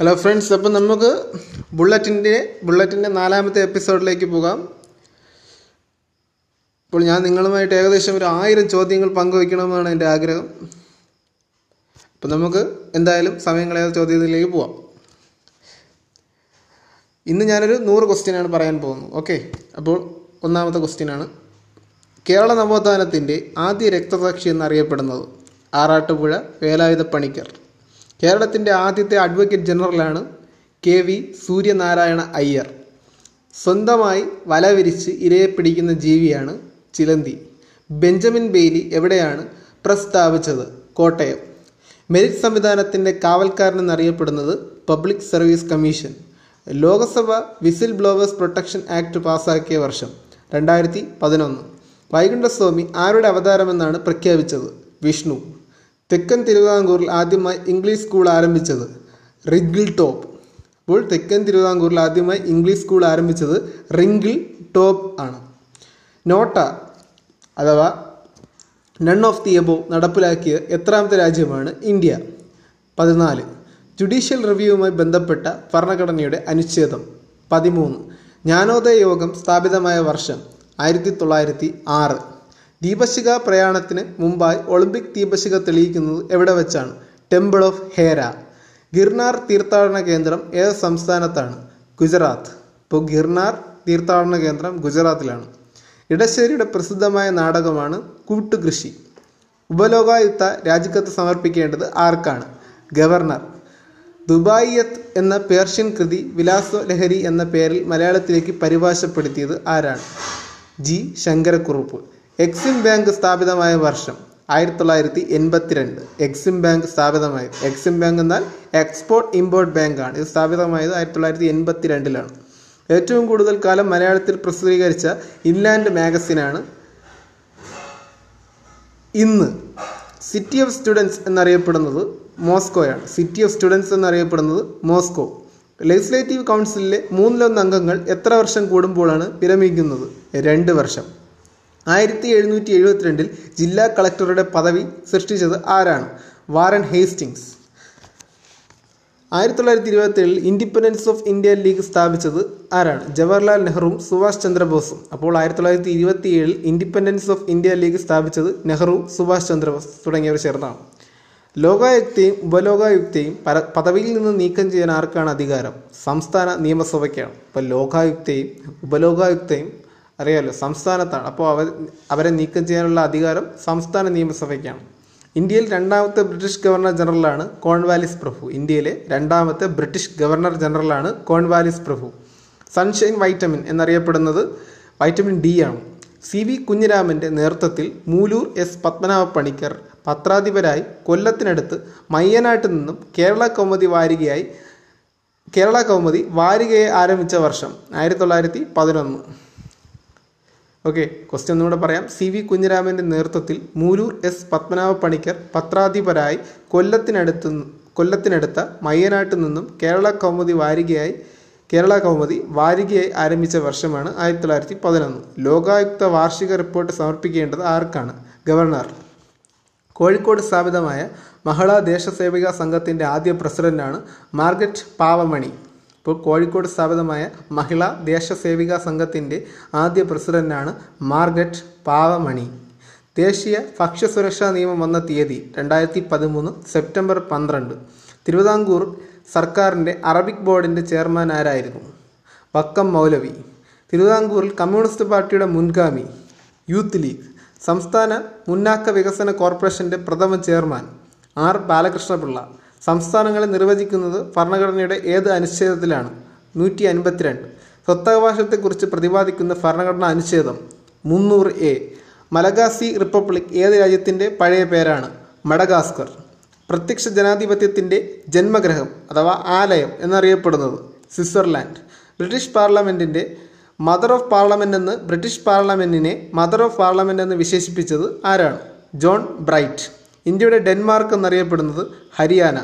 Hello friends അപ്പം നമുക്ക് ബുള്ളറ്റിന്റെ ബുള്ളറ്റിന്റെ നാലാമത്തെ എപ്പിസോഡിലേക്ക് പോകാം. ഇപ്പോൾ ഞാൻ നിങ്ങളുമായിട്ട് ഏകദേശം ഒരു ആയിരം ചോദ്യങ്ങൾ പങ്കുവയ്ക്കണമെന്നാണ് എന്റെ ആഗ്രഹം. അപ്പം നമുക്ക് എന്തായാലും സമയം കളയാതെ ചോദ്യത്തിലേക്ക് പോവാം. ഇന്ന് ഞാനൊരു നൂറ് ക്വസ്റ്റ്യനാണ് പറയാൻ പോകുന്നത്. ഓക്കെ? അപ്പോൾ ഒന്നാമത്തെ ക്വസ്റ്റ്യനാണ്. കേരള നവോത്ഥാനത്തിന്റെ ആദ്യ രക്തസാക്ഷി എന്നറിയപ്പെടുന്നത് ആറാട്ടുപുഴ വേലായുധ പണിക്കർ കേരളത്തിന്റെ ആദ്യത്തെ അഡ്വക്കേറ്റ് ജനറലാണ് കെ വി സൂര്യനാരായണ അയ്യർ. സ്വന്തമായി വല വിരിച്ച് ഇരയെ പിടിക്കുന്ന ജീവിയാണ് ചിലന്തി. ബെഞ്ചമിൻ ബെയ്ലി എവിടെയാണ് പ്രസ്താവിച്ചത്? കോട്ടയം. മെരിറ്റ് സംവിധാനത്തിന്റെ കാവൽക്കാരൻ എന്നറിയപ്പെടുന്നത് public service commission. Lok Sabha whistle blowers protection act പാസാക്കിയ വർഷം രണ്ടായിരത്തി പതിനൊന്ന്. വൈകുണ്ഠസ്വാമി ആരുടെ അവതാരമെന്നാണ് പ്രഖ്യാപിച്ചത്? വിഷ്ണു. തെക്കൻ തിരുവിതാംകൂറിൽ ആദ്യമായി ഇംഗ്ലീഷ് സ്കൂൾ ആരംഭിച്ചത് റിഗിൾ ടോപ്പ്. അപ്പോൾ തെക്കൻ തിരുവിതാംകൂറിൽ ആദ്യമായി ഇംഗ്ലീഷ് സ്കൂൾ ആരംഭിച്ചത് റിംഗിൾ ടോപ്പ് ആണ്. നോട്ട അഥവാ നൺ ഓഫ് ദി എബോ നടപ്പിലാക്കിയ എത്രാമത്തെ രാജ്യമാണ് ഇന്ത്യ. പതിനാല് ജുഡീഷ്യൽ റിവ്യൂവുമായി ബന്ധപ്പെട്ട ഭരണഘടനയുടെ അനുച്ഛേദം. പതിമൂന്ന് ജ്ഞാനോദയ യോഗം സ്ഥാപിതമായ വർഷം ആയിരത്തി തൊള്ളായിരത്തി ആറ്. ദീപശിഖ പ്രയാണത്തിന് മുമ്പായി ഒളിമ്പിക് ദീപശിഖ തെളിയിക്കുന്നത് എവിടെ വെച്ചാണ്? Temple of Hera. ഗിർനാർ തീർത്ഥാടന കേന്ദ്രം ഏത് സംസ്ഥാനത്താണ്? ഗുജറാത്ത്. ഇപ്പോൾ ഗിർനാർ തീർത്ഥാടന കേന്ദ്രം ഗുജറാത്തിലാണ്. ഇടശ്ശേരിയുടെ പ്രസിദ്ധമായ നാടകമാണ് കൂട്ടുകൃഷി. ഉപലോകായുക്ത രാജിക്കത്ത് സമർപ്പിക്കേണ്ടത് ആർക്കാണ്? ഗവർണർ. ദുബായിയത്ത് എന്ന പേർഷ്യൻ കൃതി വിലാസ ലഹരി എന്ന പേരിൽ മലയാളത്തിലേക്ക് പരിഭാഷപ്പെടുത്തിയത് ആരാണ്? ജി. ശങ്കരക്കുറുപ്പ്. എക്സിം ബാങ്ക് സ്ഥാപിതമായ വർഷം ആയിരത്തി തൊള്ളായിരത്തി എൺപത്തിരണ്ട് എക്സിം ബാങ്ക് സ്ഥാപിതമായത്. എക്സിം ബാങ്ക് എന്നാൽ എക്സ്പോർട്ട് ഇമ്പോർട്ട് ബാങ്കാണ് ഇത് സ്ഥാപിതമായത് ആയിരത്തി തൊള്ളായിരത്തി എൺപത്തി രണ്ടിലാണ് ഏറ്റവും കൂടുതൽ കാലം മലയാളത്തിൽ പ്രസിദ്ധീകരിച്ച ഇൻലാൻഡ് മാഗസിനാണ് ഇന്ന്. സിറ്റി ഓഫ് സ്റ്റുഡൻസ് എന്നറിയപ്പെടുന്നത് മോസ്കോയാണ് സിറ്റി ഓഫ് സ്റ്റുഡൻസ് എന്നറിയപ്പെടുന്നത് മോസ്കോ. ലെജിസ്ലേറ്റീവ് കൗൺസിലിലെ മൂന്നിലൊന്ന് അംഗങ്ങൾ എത്ര വർഷം കൂടുമ്പോഴാണ് വിരമിക്കുന്നത്? രണ്ട് വർഷം. ആയിരത്തി എഴുന്നൂറ്റി എഴുപത്തിരണ്ടിൽ ജില്ലാ കളക്ടറുടെ പദവി സൃഷ്ടിച്ചത് ആരാണ്? വാരൻ ഹേസ്റ്റിങ്സ് ആയിരത്തി തൊള്ളായിരത്തി ഇരുപത്തി ഏഴിൽ ഇൻഡിപെൻഡൻസ് ഓഫ് ഇന്ത്യ ലീഗ് സ്ഥാപിച്ചത് ആരാണ്? ജവഹർലാൽ നെഹ്റുവും സുഭാഷ് ചന്ദ്രബോസും. അപ്പോൾ ആയിരത്തി തൊള്ളായിരത്തി ഇരുപത്തി ഏഴിൽ ഇൻഡിപെൻഡൻസ് ഓഫ് ഇന്ത്യ ലീഗ് സ്ഥാപിച്ചത് നെഹ്റു സുഭാഷ് ചന്ദ്രബോസ് തുടങ്ങിയവർ ചേർന്നാണ്. ലോകായുക്തയും ഉപലോകായുക്തയും പര പദവിയിൽ നിന്ന് നീക്കം ചെയ്യാൻ ആർക്കാണ് അധികാരം? സംസ്ഥാന നിയമസഭയ്ക്കാണ്. അപ്പോൾ ലോകായുക്തയും ഉപലോകായുക്തയും അറിയാമല്ലോ സംസ്ഥാനത്താണ്. അപ്പോൾ അവർ അവരെ നീക്കം ചെയ്യാനുള്ള അധികാരം സംസ്ഥാന നിയമസഭയ്ക്കാണ്. ഇന്ത്യയിൽ രണ്ടാമത്തെ ബ്രിട്ടീഷ് ഗവർണർ ജനറലാണ് കോൺവാലിസ് പ്രഭു. ഇന്ത്യയിലെ രണ്ടാമത്തെ ബ്രിട്ടീഷ് ഗവർണർ ജനറലാണ് കോൺവാലിസ് പ്രഭു. സൺഷൈൻ വൈറ്റമിൻ എന്നറിയപ്പെടുന്നത് വൈറ്റമിൻ ഡി ആണ്. സി വി കുഞ്ഞിരാമന്റെ നേതൃത്വത്തിൽ മൂലൂർ എസ് പത്മനാഭ പണിക്കർ പത്രാധിപരായി കൊല്ലത്തിനടുത്ത് മയ്യനാട്ടിൽ നിന്നും കേരള കൗമുദി വാരികയായി കേരള കൗമുദി വാരികയെ ആരംഭിച്ച വർഷം ആയിരത്തി തൊള്ളായിരത്തി പതിനൊന്ന്. ഓക്കെ ക്വസ്റ്റ്യൻ ഒന്നുകൂടെ പറയാം. സി വി കുഞ്ഞിരാമന്റെ നേതൃത്വത്തിൽ മൂരൂർ എസ് പത്മനാഭ പണിക്കർ പത്രാധിപരായി കൊല്ലത്തിനടുത്ത് കൊല്ലത്തിനടുത്ത മയ്യനാട്ടിൽ നിന്നും കേരള കൗമുദി വാരികയായി കേരള കൗമുദി വാരികയായി ആരംഭിച്ച വർഷമാണ് ആയിരത്തി തൊള്ളായിരത്തി പതിനൊന്ന് ലോകായുക്ത വാർഷിക റിപ്പോർട്ട് സമർപ്പിക്കേണ്ടത് ആർക്കാണ്? ഗവർണർ. കോഴിക്കോട് സ്ഥാപിതമായ മഹിളാ ദേശസേവിക സംഘത്തിന്റെ ആദ്യ പ്രസിഡന്റാണ് മാർഗറ്റ് പാവമണി. ഇപ്പോൾ കോഴിക്കോട് സ്ഥാപിതമായ മഹിളാ ദേശസേവിക സംഘത്തിന്റെ ആദ്യ പ്രസിഡന്റാണ് മാർഗറ്റ് പാവമണി. ദേശീയ ഭക്ഷ്യസുരക്ഷാ നിയമം വന്ന തീയതി രണ്ടായിരത്തി പതിമൂന്ന് സെപ്റ്റംബർ പന്ത്രണ്ട്. തിരുവിതാംകൂർ സർക്കാരിന്റെ അറബിക് ബോർഡിന്റെ ചെയർമാൻ ആരായിരുന്നു? വക്കം മൗലവി. തിരുവിതാംകൂറിൽ കമ്മ്യൂണിസ്റ്റ് പാർട്ടിയുടെ മുൻഗാമി. Youth league. സംസ്ഥാന മുന്നാക്ക വികസന കോർപ്പറേഷന്റെ പ്രഥമ ചെയർമാൻ ആർ ബാലകൃഷ്ണപിള്ള. സംസ്ഥാനങ്ങളെ നിർവചിക്കുന്നത് ഭരണഘടനയുടെ ഏത് അനുച്ഛേദത്തിലാണ്? നൂറ്റി അൻപത്തിരണ്ട് സ്വത്തവകാശത്തെക്കുറിച്ച് പ്രതിപാദിക്കുന്ന ഭരണഘടനാ അനുച്ഛേദം മുന്നൂറ് എ. മലഗാസി റിപ്പബ്ലിക് ഏത് രാജ്യത്തിന്റെ പഴയ പേരാണ്? മഡഗാസ്കർ. പ്രത്യക്ഷ ജനാധിപത്യത്തിന്റെ ജന്മഗ്രഹം അഥവാ ആലയം എന്നറിയപ്പെടുന്നത് സ്വിറ്റ്സർലാൻഡ്. ബ്രിട്ടീഷ് പാർലമെന്റിന്റെ മദർ ഓഫ് പാർലമെന്റ് എന്ന് ബ്രിട്ടീഷ് പാർലമെന്റിനെ മദർ ഓഫ് പാർലമെന്റ് എന്ന് വിശേഷിപ്പിച്ചത് ആരാണ്? John bright. ഇന്ത്യയുടെ ഡെൻമാർക്ക് എന്നറിയപ്പെടുന്നത് ഹരിയാന.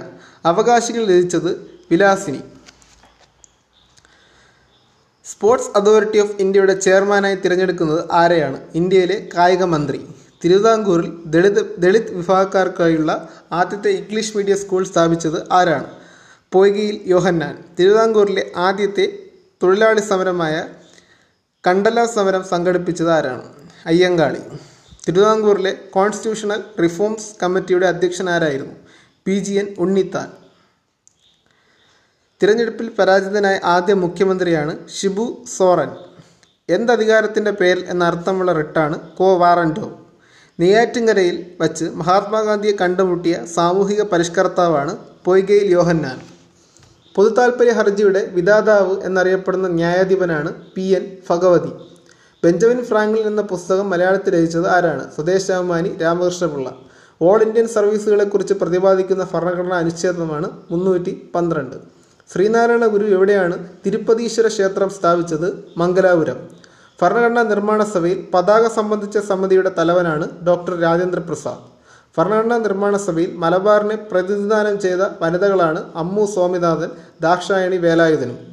അവകാശികൾ ലഭിച്ചത് വിലാസിനി. സ്പോർട്സ് അതോറിറ്റി ഓഫ് ഇന്ത്യയുടെ ചെയർമാനായി തിരഞ്ഞെടുക്കുന്നത് ആരെയാണ്? ഇന്ത്യയിലെ കായിക മന്ത്രി. തിരുവിതാംകൂറിൽ ദളിത് ദളിത് വിഭാഗക്കാർക്കായുള്ള ആദ്യത്തെ ഇംഗ്ലീഷ് മീഡിയം സ്കൂൾ സ്ഥാപിച്ചത് ആരാണ്? പൊയ്കയിൽ യോഹന്നാൻ. തിരുവിതാംകൂറിലെ ആദ്യത്തെ തൊഴിലാളി സമരമായ കണ്ടല സമരം സംഘടിപ്പിച്ചത് ആരാണ്? അയ്യങ്കാളി. തിരുവിതാംകൂറിലെ കോൺസ്റ്റിറ്റ്യൂഷണൽ റിഫോംസ് കമ്മിറ്റിയുടെ അധ്യക്ഷനാരായിരുന്നു പി. ജി. എൻ. ഉണ്ണിത്താൻ. തിരഞ്ഞെടുപ്പിൽ പരാജിതനായ ആദ്യ മുഖ്യമന്ത്രിയാണ് ഷിബു സോറൻ. എന്തധികാരത്തിന്റെ പേരിൽ എന്ന അർത്ഥമുള്ള റിട്ടാണ് കോ വാറന്റോ നെയ്യാറ്റിങ്കരയിൽ വച്ച് മഹാത്മാഗാന്ധിയെ കണ്ടുമുട്ടിയ സാമൂഹിക പരിഷ്കർത്താവാണ് പൊയ്കയിൽ യോഹന്നാൻ. പൊതുതാൽപര്യ ഹർജിയുടെ വിദാതാവ് എന്നറിയപ്പെടുന്ന ന്യായാധിപനാണ് P. N. Bhagavathi. Benjamin Franklin എന്ന പുസ്തകം മലയാളത്തിൽ രചിച്ചത് ആരാണ്? സ്വദേശാഭിമാനി രാമകൃഷ്ണപിള്ള. ഓൾ ഇന്ത്യൻ സർവീസുകളെക്കുറിച്ച് പ്രതിപാദിക്കുന്ന ഭരണഘടനാ അനുച്ഛേദമാണ് മുന്നൂറ്റി പന്ത്രണ്ട്. ശ്രീനാരായണ ഗുരു എവിടെയാണ് തിരുപ്പതീശ്വര ക്ഷേത്രം സ്ഥാപിച്ചത്? മംഗലാപുരം. ഭരണഘടനാ നിർമ്മാണ സഭയിൽ പതാക സംബന്ധിച്ച സമിതിയുടെ തലവനാണ് ഡോക്ടർ രാജേന്ദ്ര പ്രസാദ്. ഭരണഘടനാ നിർമ്മാണ സഭയിൽ മലബാറിനെ പ്രതിനിധാനം ചെയ്ത വനിതകളാണ് അമ്മു സ്വാമിനാഥൻ ദാക്ഷായണി വേലായുധനും.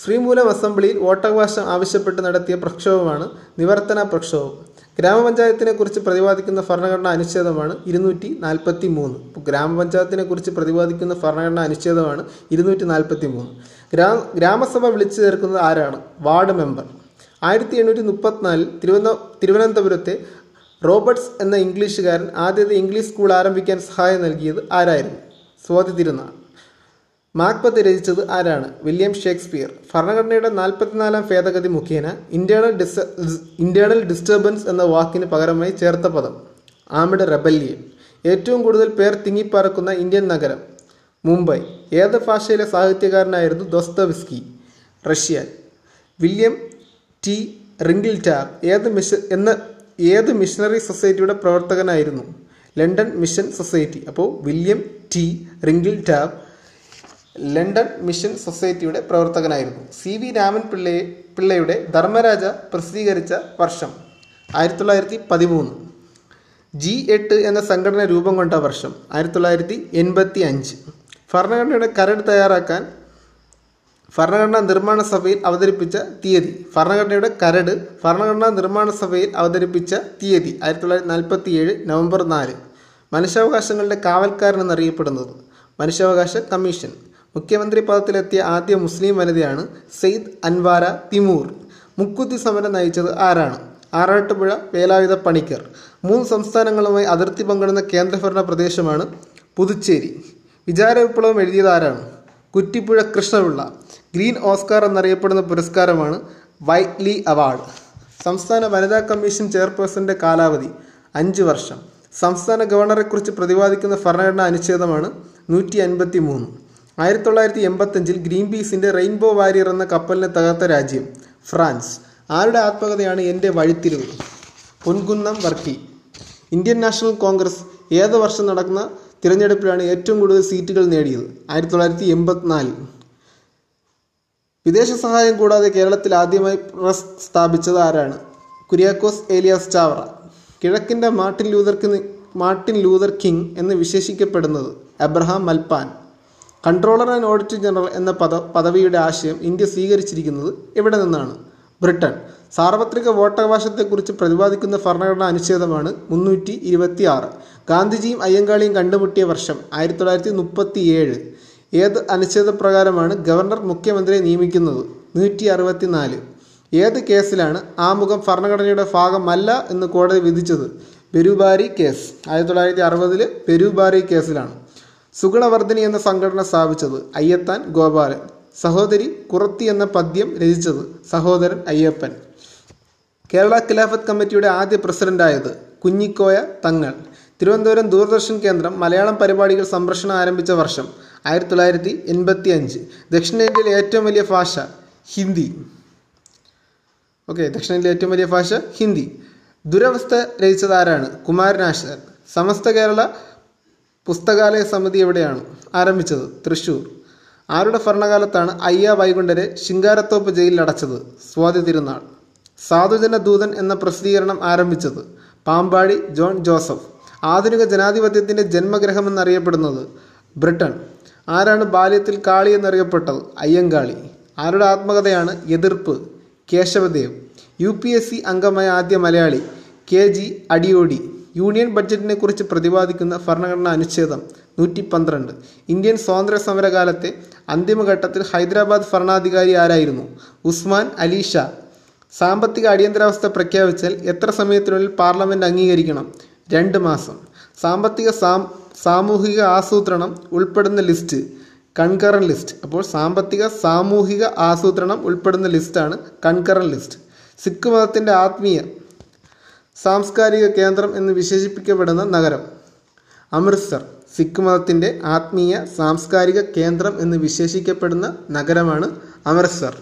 ശ്രീമൂലം അസംബ്ലിയിൽ വോട്ടവകാശം ആവശ്യപ്പെട്ട് നടത്തിയ പ്രക്ഷോഭമാണ് നിവർത്തന പ്രക്ഷോഭം. ഗ്രാമപഞ്ചായത്തിനെ കുറിച്ച് പ്രതിപാദിക്കുന്ന ഭരണഘടനാ അനുച്ഛേദമാണ് ഇരുന്നൂറ്റി നാൽപ്പത്തി മൂന്ന് ഇപ്പോൾ ഗ്രാമപഞ്ചായത്തിനെ കുറിച്ച് പ്രതിപാദിക്കുന്ന ഭരണഘടനാ അനുച്ഛേദമാണ് ഇരുന്നൂറ്റി നാൽപ്പത്തി മൂന്ന് ഗ്രാമ ഗ്രാമസഭ വിളിച്ചു ചേർക്കുന്നത് ആരാണ്? Ward member. ആയിരത്തി എണ്ണൂറ്റി മുപ്പത്തിനാലിൽ തിരുവന തിരുവനന്തപുരത്തെ റോബർട്ട്സ് എന്ന ഇംഗ്ലീഷുകാരൻ ആദ്യത്തെ ഇംഗ്ലീഷ് സ്കൂൾ ആരംഭിക്കാൻ സഹായം നൽകിയത് ആരായിരുന്നു? സ്വാതി തിരുനാൾ. മാക്ബത്ത് രചിച്ചത് ആരാണ്? William Shakespeare. ഭരണഘടനയുടെ നാൽപ്പത്തിനാലാം ഭേദഗതി മുഖേന ഇന്റേണൽ ഡിസ് ഇന്റേണൽ ഡിസ്റ്റർബൻസ് എന്ന വാക്കിന് പകരമായി ചേർത്ത പദം. Amid rebellion. ഏറ്റവും കൂടുതൽ പേർ തിങ്ങിപ്പറക്കുന്ന ഇന്ത്യൻ നഗരം. മുംബൈ. ഏത് ഭാഷയിലെ സാഹിത്യകാരനായിരുന്നു Dostoevsky? Russian. William T. Tar ഏത് മിഷ എന്ന ഏത് മിഷണറി സൊസൈറ്റിയുടെ പ്രവർത്തകനായിരുന്നു? London mission society. അപ്പോൾ William T. Tar London mission സൊസൈറ്റിയുടെ പ്രവർത്തകനായിരുന്നു. സി വി രാമൻ പിള്ളയെ പിള്ളയുടെ ധർമ്മരാജ പ്രസിദ്ധീകരിച്ച വർഷം ആയിരത്തി തൊള്ളായിരത്തി പതിമൂന്ന് ജി എട്ട് എന്ന സംഘടന രൂപം കൊണ്ട വർഷം ആയിരത്തി തൊള്ളായിരത്തി എൺപത്തി അഞ്ച് ഭരണഘടനയുടെ കരട് തയ്യാറാക്കാൻ ഭരണഘടനാ നിർമ്മാണ സഭയിൽ അവതരിപ്പിച്ച തീയതി. ഭരണഘടനയുടെ കരട് ഭരണഘടനാ നിർമ്മാണ സഭയിൽ അവതരിപ്പിച്ച തീയതി ആയിരത്തി തൊള്ളായിരത്തി നാൽപ്പത്തി ഏഴ് നവംബർ നാല്. മനുഷ്യാവകാശങ്ങളുടെ കാവൽക്കാരൻ എന്നറിയപ്പെടുന്നത് മനുഷ്യാവകാശ കമ്മീഷൻ. മുഖ്യമന്ത്രി പദത്തിലെത്തിയ ആദ്യ മുസ്ലിം വനിതയാണ് സെയ്ദ് അൻവാര തിമൂർ. മുക്കുത്തി സമരം നയിച്ചത് ആരാണ്? ആറാട്ടുപുഴ വേലായുധ പണിക്കർ. മൂന്ന് സംസ്ഥാനങ്ങളുമായി അതിർത്തി പങ്കിടുന്ന കേന്ദ്രഭരണ പ്രദേശമാണ് പുതുച്ചേരി. വിചാര വിപ്ലവം എഴുതിയത് ആരാണ്? കുറ്റിപ്പുഴ കൃഷ്ണപിള്ള. ഗ്രീൻ ഓസ്കാർ എന്നറിയപ്പെടുന്ന പുരസ്കാരമാണ് വൈറ്റ്ലി അവാർഡ്. സംസ്ഥാന വനിതാ കമ്മീഷൻ ചെയർപേഴ്സന്റെ കാലാവധി അഞ്ച് വർഷം. സംസ്ഥാന ഗവർണറെക്കുറിച്ച് പ്രതിപാദിക്കുന്ന ഭരണഘടനാ അനുച്ഛേദമാണ് നൂറ്റി അൻപത്തി മൂന്ന് ആയിരത്തി തൊള്ളായിരത്തി എൺപത്തഞ്ചിൽ ഗ്രീൻ പീസിന്റെ റെയിൻബോ വാരിയർ എന്ന കപ്പലിനെ തകർത്ത രാജ്യം ഫ്രാൻസ്. ആരുടെ ആത്മകഥയാണ് എന്റെ വഴിത്തിരിവ്? Ponkunnam Varkey. Indian national congress ഏത് വർഷം നടക്കുന്ന തിരഞ്ഞെടുപ്പിലാണ് ഏറ്റവും കൂടുതൽ സീറ്റുകൾ നേടിയത്? ആയിരത്തി തൊള്ളായിരത്തി എൺപത്തിനാലിൽ വിദേശ സഹായം കൂടാതെ കേരളത്തിൽ ആദ്യമായി പ്രസ് സ്ഥാപിച്ചത് ആരാണ്? Kuriakose Elias Chavara. കിഴക്കിന്റെ Martin Luther Martin Luther King എന്ന് വിശേഷിക്കപ്പെടുന്നത് Abraham Malpan controller and auditor general എന്ന പദ പദവിയുടെ ആശയം ഇന്ത്യ സ്വീകരിച്ചിരിക്കുന്നത് എവിടെ നിന്നാണ്? ബ്രിട്ടൻ സാർവത്രിക വോട്ടവകാശത്തെക്കുറിച്ച് പ്രതിപാദിക്കുന്ന ഭരണഘടനാ അനുച്ഛേദമാണ് മുന്നൂറ്റി ഇരുപത്തി ആറ് ഗാന്ധിജിയും അയ്യങ്കാളിയും കണ്ടുമുട്ടിയ വർഷം ആയിരത്തി തൊള്ളായിരത്തി മുപ്പത്തി ഏഴ് ഏത് അനുച്ഛേദപ്രകാരമാണ് ഗവർണർ മുഖ്യമന്ത്രിയെ നിയമിക്കുന്നത്? നൂറ്റി അറുപത്തി നാല് ഏത് കേസിലാണ് ആമുഖം ഭരണഘടനയുടെ ഭാഗമല്ല എന്ന് കോടതി വിധിച്ചത്? ബെരുബാരി കേസ്. ആയിരത്തി തൊള്ളായിരത്തി അറുപതിൽ ബെരുബാരി കേസിലാണ്. സുഗുണവർദ്ധിനി എന്ന സംഘടന സ്ഥാപിച്ചത് അയ്യത്താൻ ഗോപാലൻ. സഹോദരി കുറത്തി എന്ന പദ്യം രചിച്ചത് സഹോദരൻ അയ്യപ്പൻ. കേരള ഖിലാഫത്ത് കമ്മിറ്റിയുടെ ആദ്യ പ്രസിഡന്റായത് കുഞ്ഞിക്കോയ തങ്ങൾ. തിരുവനന്തപുരം ദൂരദർശൻ കേന്ദ്രം മലയാളം പരിപാടികൾ സംപ്രേഷണം ആരംഭിച്ച വർഷം ആയിരത്തി തൊള്ളായിരത്തി എൺപത്തി അഞ്ച് ദക്ഷിണേന്ത്യയിലെ ഏറ്റവും വലിയ ഭാഷ ഹിന്ദി. ഓക്കെ ദക്ഷിണേന്ത്യയിലെ ഏറ്റവും വലിയ ഭാഷ ഹിന്ദി. ദുരവസ്ഥ രചിച്ചതാരാണ്? കുമാരനാശാൻ. സമസ്ത കേരള പുസ്തകാലയ സമിതി എവിടെയാണ്? ആരംഭിച്ചത്? തൃശൂർ ആരുടെ ഭരണകാലത്താണ് അയ്യ വൈകുണ്ഠരെ ശിങ്കാരത്തോപ്പ് ജയിലിൽ അടച്ചത് സ്വാതി തിരുനാൾ. സാധുജന ദൂതൻ എന്ന പ്രസിദ്ധീകരണം ആരംഭിച്ചത് പാമ്പാടി ജോൺ ജോസഫ്. ആധുനിക ജനാധിപത്യത്തിന്റെ ജന്മഗ്രഹം എന്നറിയപ്പെടുന്നത് ബ്രിട്ടൻ ആരാണ് ബാല്യത്തിൽ കാളി എന്നറിയപ്പെട്ടത്? അയ്യങ്കാളി. ആരുടെ ആത്മകഥയാണ് എതിർപ്പ്? Kesavadev. U P S C അംഗമായ ആദ്യ Malayali K G Adiyodi. Union ബഡ്ജറ്റിനെ കുറിച്ച് പ്രതിപാദിക്കുന്ന ഭരണഘടനാ അനുച്ഛേദം നൂറ്റി പന്ത്രണ്ട് ഇന്ത്യൻ സ്വാതന്ത്ര്യ സമരകാലത്തെ അന്തിമഘട്ടത്തിൽ ഹൈദരാബാദ് ഭരണാധികാരി ആരായിരുന്നു? ഉസ്മാൻ അലി ഷാ. സാമ്പത്തിക അടിയന്തരാവസ്ഥ പ്രഖ്യാപിച്ചാൽ എത്ര സമയത്തിനുള്ളിൽ പാർലമെന്റ് അംഗീകരിക്കണം? രണ്ട് മാസം. സാമ്പത്തിക സാം സാമൂഹിക ആസൂത്രണം ഉൾപ്പെടുന്ന ലിസ്റ്റ്. കൺകറൻ ലിസ്റ്റ്. അപ്പോൾ സാമ്പത്തിക സാമൂഹിക ആസൂത്രണം ഉൾപ്പെടുന്ന ലിസ്റ്റാണ് കൺകറൻ ലിസ്റ്റ്. സിഖ് മതത്തിന്റെ ആത്മീയ സാംസ്കാരിക കേന്ദ്രം എന്ന് വിശേഷിപ്പിക്കപ്പെടുന്ന നഗരം. അമൃത്സർ സിഖ് മതത്തിന്റെ ആത്മീയ സാംസ്കാരിക കേന്ദ്രം എന്ന് വിശേഷിക്കപ്പെടുന്ന നഗരമാണ് അമൃത്സർ.